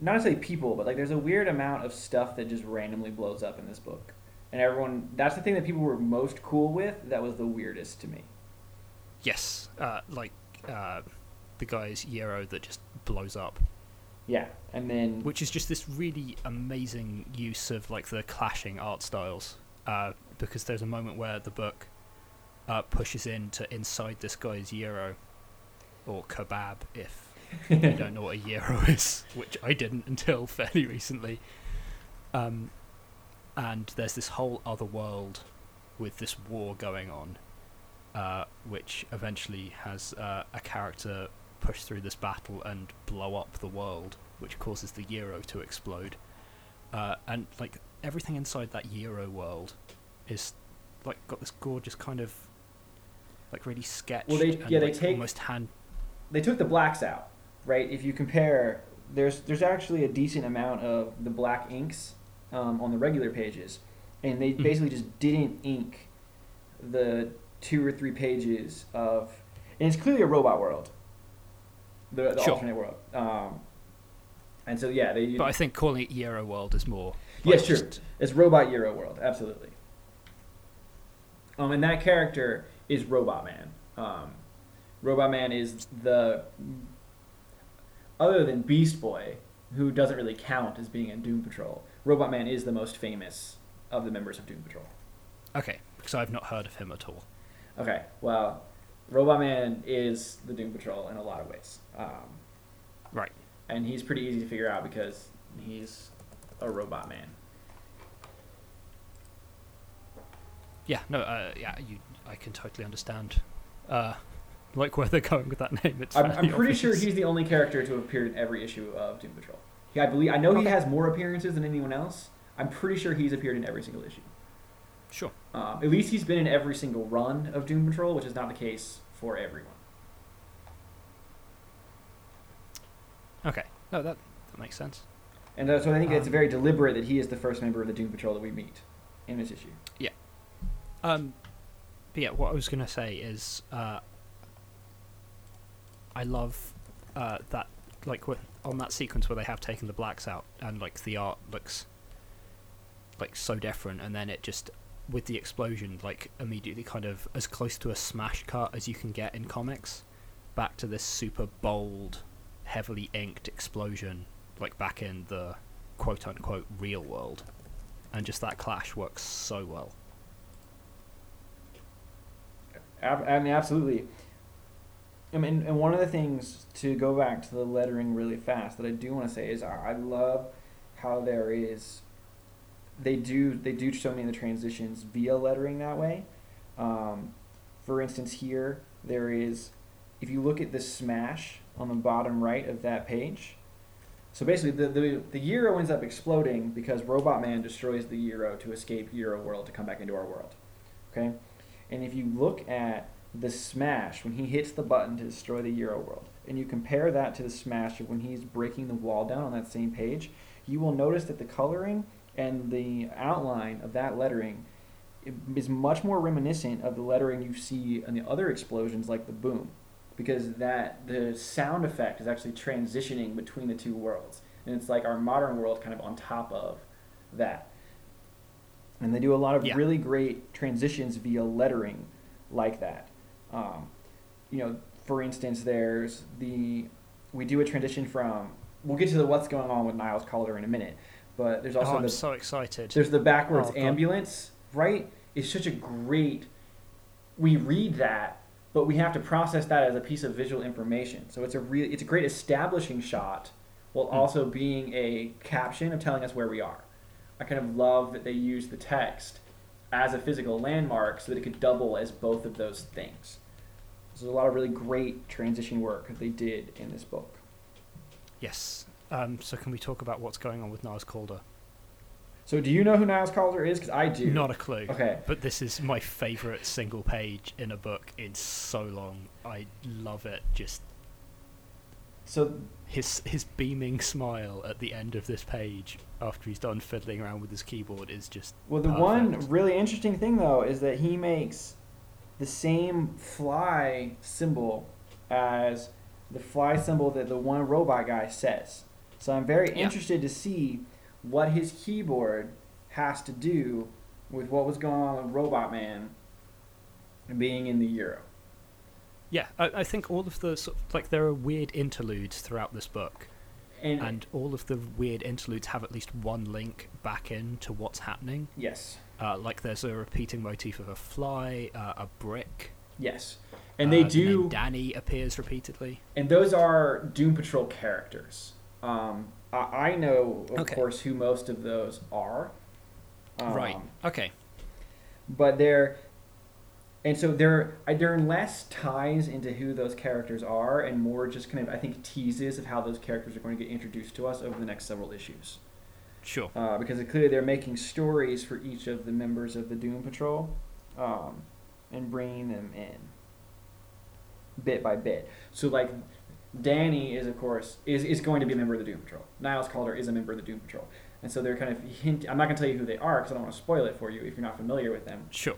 not necessarily people, but like there's a weird amount of stuff that just randomly blows up in this book, and everyone. That's the thing that people were most cool with. That was the weirdest to me. yes uh, like uh, the guy's gyro that just blows up Yeah, and then which is just this really amazing use of like the clashing art styles uh, because there's a moment where the book uh, pushes into inside this guy's gyro or kebab if you don't know what a gyro is, which I didn't until fairly recently. Um, and there's this whole other world with this war going on, uh, which eventually has uh, a character push through this battle and blow up the world, which causes the gyro to explode. Uh, and like everything inside that gyro world is like got this gorgeous kind of like really sketched Well, they- and yeah, they like, take- almost hand they took the blacks out, right? If you compare, there's there's actually a decent amount of the black inks um, on the regular pages, and they Mhm. basically just didn't ink the two or three pages of, and it's clearly a robot world, the, the Sure. alternate world. Um, and so yeah, they But I think calling it Gyro World is more. Yes, like, sure. It's Robot Gyro World, absolutely. Um, and that character is Robot Man. Um, Robot Man is the other than Beast Boy, who doesn't really count as being in Doom Patrol. Robot Man is the most famous of the members of Doom Patrol. Okay, because I've not heard of him at all. Okay, well, Robot Man is the Doom Patrol in a lot of ways. Um, Right. and he's pretty easy to figure out because he's a robot man. Yeah, no, uh, yeah, you, I can totally understand. Uh, like where they're going with that name. It's I'm, I'm pretty sure he's the only character to have appeared in every issue of Doom Patrol. Yeah, I believe I know he has more appearances than anyone else. I'm pretty sure he's appeared in every single issue. Sure. Um, at least he's been in every single run of Doom Patrol, which is not the case for everyone. Okay, no, that that makes sense. And uh, so I think it's Um, very deliberate that he is the first member of the Doom Patrol that we meet in this issue. Yeah. Um, but yeah, what I was gonna say is, uh, I love uh, that like on that sequence where they have taken the blacks out and like the art looks like so different, and then it just with the explosion like immediately kind of as close to a smash cut as you can get in comics, back to this super bold, heavily inked explosion like back in the quote unquote real world, and just that clash works so well. Mean, absolutely. I mean, and one of the things to go back to the lettering really fast that I do want to say is I love how there is they do they do so many of the transitions via lettering that way. Um, for instance, here there is if you look at the smash on the bottom right of that page. So basically, the, the the gyro ends up exploding because Robot Man destroys the gyro to escape gyro world to come back into our world. Okay, and if you look at the smash when he hits the button to destroy the gyro world, and you compare that to the smash of when he's breaking the wall down on that same page, you will notice that the coloring and the outline of that lettering is much more reminiscent of the lettering you see in the other explosions like the boom because that the sound effect is actually transitioning between the two worlds. And it's like our modern world kind of on top of that. And they do a lot of Yeah. really great transitions via lettering like that um, you know for instance there's the we do a transition from we'll get to the what's going on with Niles Caulder in a minute but there's also oh, I'm the so excited. there's the backwards Oh, ambulance, right? It's such a great. We read that, but we have to process that as a piece of visual information. So it's a real, it's a great establishing shot, while Hmm. also being a caption of telling us where we are. I kind of love that they use the text as a physical landmark so that it could double as both of those things. So there's a lot of really great transition work that they did in this book. Yes. Um, so can we talk about what's going on with Niles Caulder? So do you know who Niles Caulder is? Because I do. Not a clue. Okay. But this is my favourite single page in a book in so long. I love it. Just So his his beaming smile at the end of this page after he's done fiddling around with his keyboard is just Well, the one really interesting thing though is that he makes the same fly symbol as the fly symbol that the one robot guy says. So I'm very Yeah. interested to see what his keyboard has to do with what was going on with Robot Man being in the gyro. Yeah. I, I think all of the sort of, like there are weird interludes throughout this book, And, and all of the weird interludes have at least one link back in to what's happening. yes, Uh, like there's a repeating motif of a fly, uh, a brick. Yes, and they uh, do. And Danny appears repeatedly. and those are Doom Patrol characters. Um, I, I know, of Okay. course, who most of those are. Um, right. Okay. But they're, and so they're uh, they're less ties into who those characters are, and more just kind of I think teases of how those characters are going to get introduced to us over the next several issues. Sure. Uh, because clearly they're making stories for each of the members of the Doom Patrol, um, and bringing them in bit by bit. So like Danny is of course is, is going to be a member of the Doom Patrol. Niles Caulder is a member of the Doom Patrol, and so they're kind of hint. I'm not going to tell you who they are because I don't want to spoil it for you if you're not familiar with them. Sure.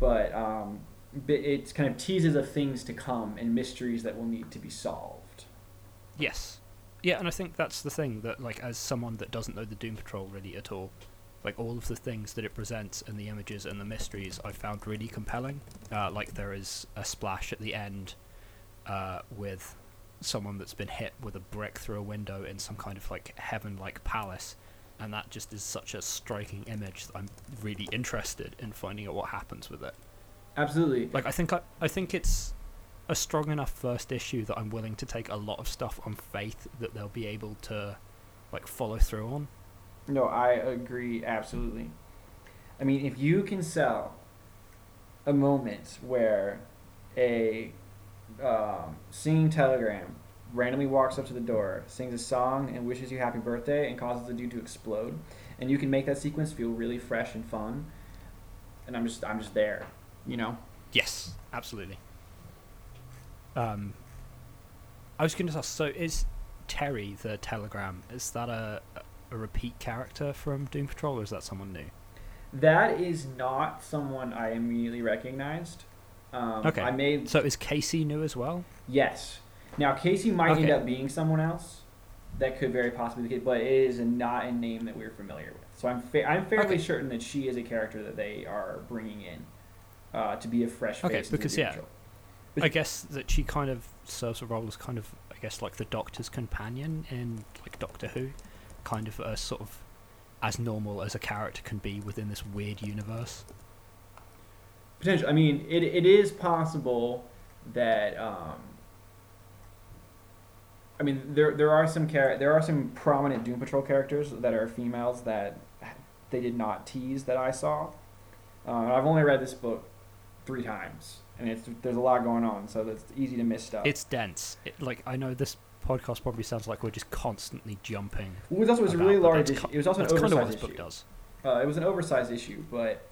But um, it's kind of teases of things to come and mysteries that will need to be solved. Yes. Yeah, and I think that's the thing that, like, as someone that doesn't know the Doom Patrol really at all, like all of the things that it presents and the images and the mysteries, I found really compelling. Uh, like there is a splash at the end uh, with someone that's been hit with a brick through a window in some kind of like heaven-like palace, and that just is such a striking image that I'm really interested in finding out what happens with it. Absolutely. Like I think I, I think it's a strong enough first issue that I'm willing to take a lot of stuff on faith that they'll be able to like follow through on. No, I agree absolutely. I mean, if you can sell a moment where a um, singing telegram randomly walks up to the door, sings a song, and wishes you happy birthday, and causes the dude to explode, and you can make that sequence feel really fresh and fun, and I'm just I'm just there, you know. Yes, absolutely. Um, I was going to ask. So, is Terry the Telegram? Is that a a repeat character from Doom Patrol, or is that someone new? That is not someone I immediately recognized. Um, Okay. I made So, is Casey new as well? Yes. Now Casey might end up being someone else. That could very possibly be the but it is not a name that we're familiar with. So I'm fa- I'm fairly Okay. certain that she is a character that they are bringing in uh, to be a fresh Okay, face. into because, yeah, Patrol. I guess that she kind of serves a role as kind of, I guess, like the Doctor's companion in like Doctor Who, kind of a sort of as normal as a character can be within this weird universe. Potential. I mean, it, it is possible that. Um, I mean, there there are some char- there are some prominent Doom Patrol characters that are females that they did not tease that I saw. Uh, I've only read this book three times, and it's there's a lot going on, so it's easy to miss stuff. It's dense. It, like I know this podcast probably sounds like we're just constantly jumping. Well, it was also it was a about, really large issue. It was also an That's kind of what oversized this book does. Uh, it was an oversized issue, but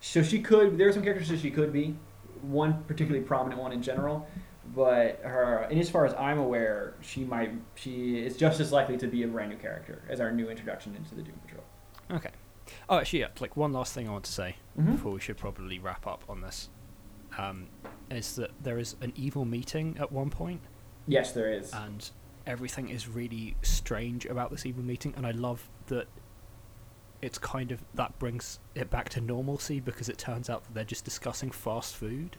so she could. There are some characters that she could be. One particularly prominent one in general, but her. And as far as I'm aware, she might. She is just as likely to be a brand new character as our new introduction into the Doom Patrol. Okay. Oh, actually, yeah. Like one last thing I want to say Mhm. before we should probably wrap up on this, um, is that there is an evil meeting at one point, Yes, there is. and everything is really strange about this evil meeting, and I love that. It's kind of that brings it back to normalcy because it turns out that they're just discussing fast food,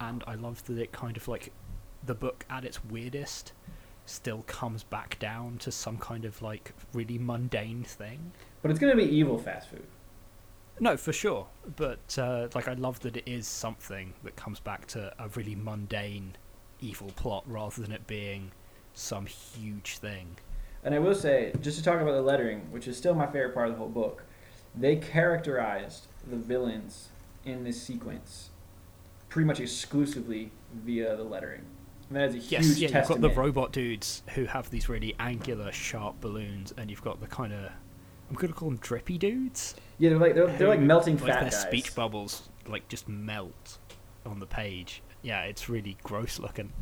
and I love that it kind of like the book at its weirdest still comes back down to some kind of like really mundane thing. but it's going to be evil fast food. No, for sure. But uh, like, I love that it is something that comes back to a really mundane, evil plot rather than it being some huge thing. And I will say, just to talk about the lettering, which is still my favorite part of the whole book, they characterized the villains in this sequence pretty much exclusively via the lettering. And that is a huge Yes, yeah, you've got the robot dudes who have these really angular, sharp balloons, and you've got the kind of I'm gonna call them drippy dudes. yeah, they're like they're, they're like melting like fat their guys. speech bubbles like just melt on the page. Yeah, it's really gross looking.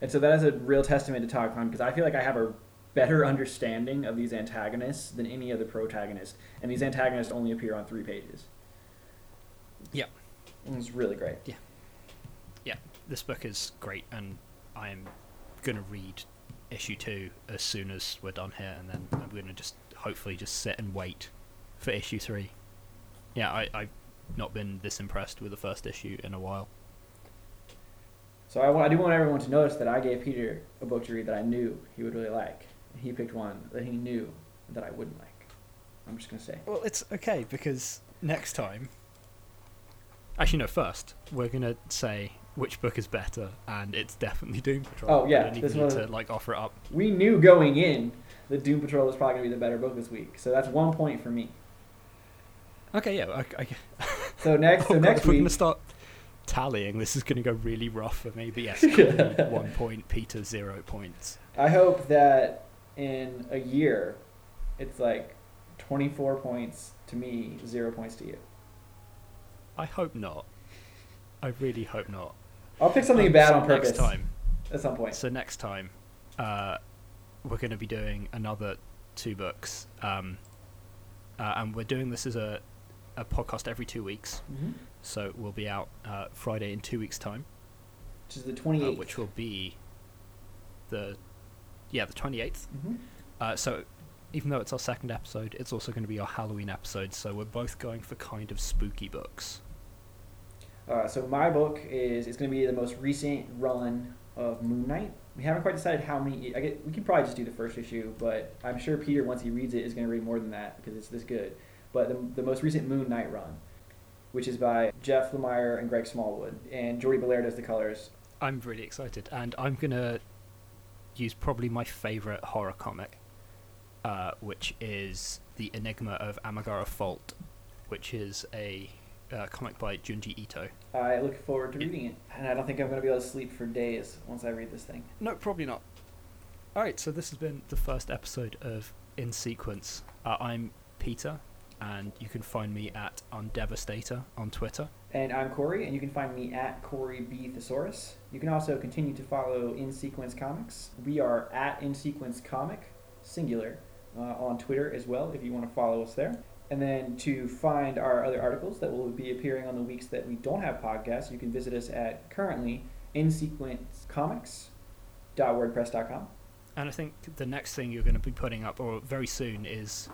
And so that is a real testament to Todd because I feel like I have a better understanding of these antagonists than any other protagonist, and these antagonists only appear on three pages. Yeah. And was really great. Yeah. Yeah. This book is great, and I'm gonna read issue two as soon as we're done here, and then I'm gonna just hopefully just sit and wait for issue three. Yeah, I, I've not been this impressed with the first issue in a while. So I, I do want everyone to notice that I gave Peter a book to read that I knew he would really like. He picked one that he knew that I wouldn't like. I'm just gonna say. Well, it's okay because next time. Actually, no. First, we're gonna say which book is better, and it's definitely Doom Patrol. Oh, yeah, We this need one- to like offer it up. We knew going in that Doom Patrol was probably going to be the better book this week. So that's one point for me. Okay, yeah. I, I, So next, so oh, God, next if we're gonna start tallying, this is gonna go really rough for me. But yes, one point, Peter zero points. I hope that in a year, it's like 24 points to me, zero points to you. I hope not. I really hope not. I'll pick something Um, bad so on purpose Next time. at some point. So next time, uh, we're going to be doing another two books, um, uh, and we're doing this as a, a podcast every two weeks. Mhm. So we'll be out uh, Friday in two weeks' time, Which is the uh, 28th. which will be the yeah the twenty eighth. Mhm. Uh, so even though it's our second episode, it's also going to be our Halloween episode. So we're both going for kind of spooky books. Uh, so my book is it's going to be the most recent run of Moon Knight. We haven't quite decided how many. I get, we could probably just do the first issue, but I'm sure Peter, once he reads it, is going to read more than that because it's this good. But the, the most recent Moon Knight run, which is by Jeff Lemire and Greg Smallwood, and Jordie Bellaire does the colors. I'm really excited, and I'm gonna use probably my favorite horror comic, uh, which is the Enigma of Amigara Fault, which is a uh, comic by Junji Ito. I look forward to reading it, and I don't think I'm going to be able to sleep for days once I read this thing. No, probably not. All right, so this has been the first episode of In Sequence. Uh, I'm Peter, and you can find me at Undevastator on Twitter. And I'm Corey, and you can find me at Corey B. Thesaurus. You can also continue to follow In Sequence Comics. We are at In Sequence Comic, singular, uh, on Twitter as well, if you want to follow us there. And then to find our other articles that will be appearing on the weeks that we don't have podcasts, you can visit us at currently insequencecomics.wordpress.com. And I think the next thing you're going to be putting up, or very soon, is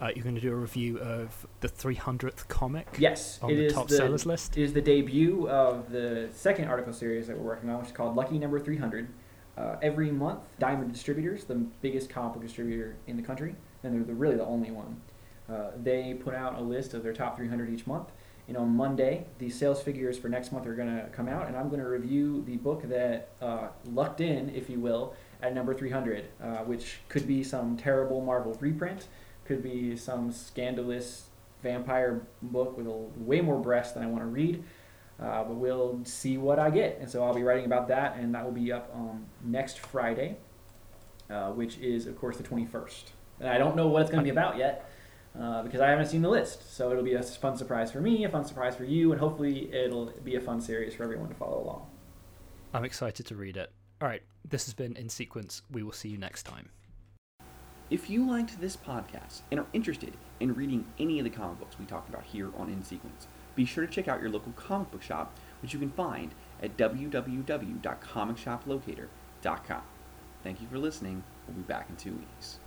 uh, you're going to do a review of the 300th comic Yes, on it the is top the, sellers list. It is the debut of the second article series that we're working on, which is called Lucky Number 300. Uh, every month, Diamond Distributors, the biggest comic book distributor in the country, and they're the, really the only one, uh, they put out a list of their top 300 each month. And on Monday, the sales figures for next month are going to come out, and I'm going to review the book that uh, lucked in, if you will, at number 300, uh, which could be some terrible Marvel reprint, could be some scandalous vampire book with a, way more breasts than I want to read. Uh, but we'll see what I get. And so I'll be writing about that, and that will be up um, next Friday, uh, which is, of course, the 21st. And I don't know what it's going to be about yet uh, because I haven't seen the list. So it'll be a fun surprise for me, a fun surprise for you, and hopefully it'll be a fun series for everyone to follow along. I'm excited to read it. All right, this has been In Sequence. We will see you next time. If you liked this podcast and are interested in reading any of the comic books we talked about here on In Sequence, be sure to check out your local comic book shop, which you can find at www.comicshoplocator.com. Thank you for listening. We'll be back in two weeks.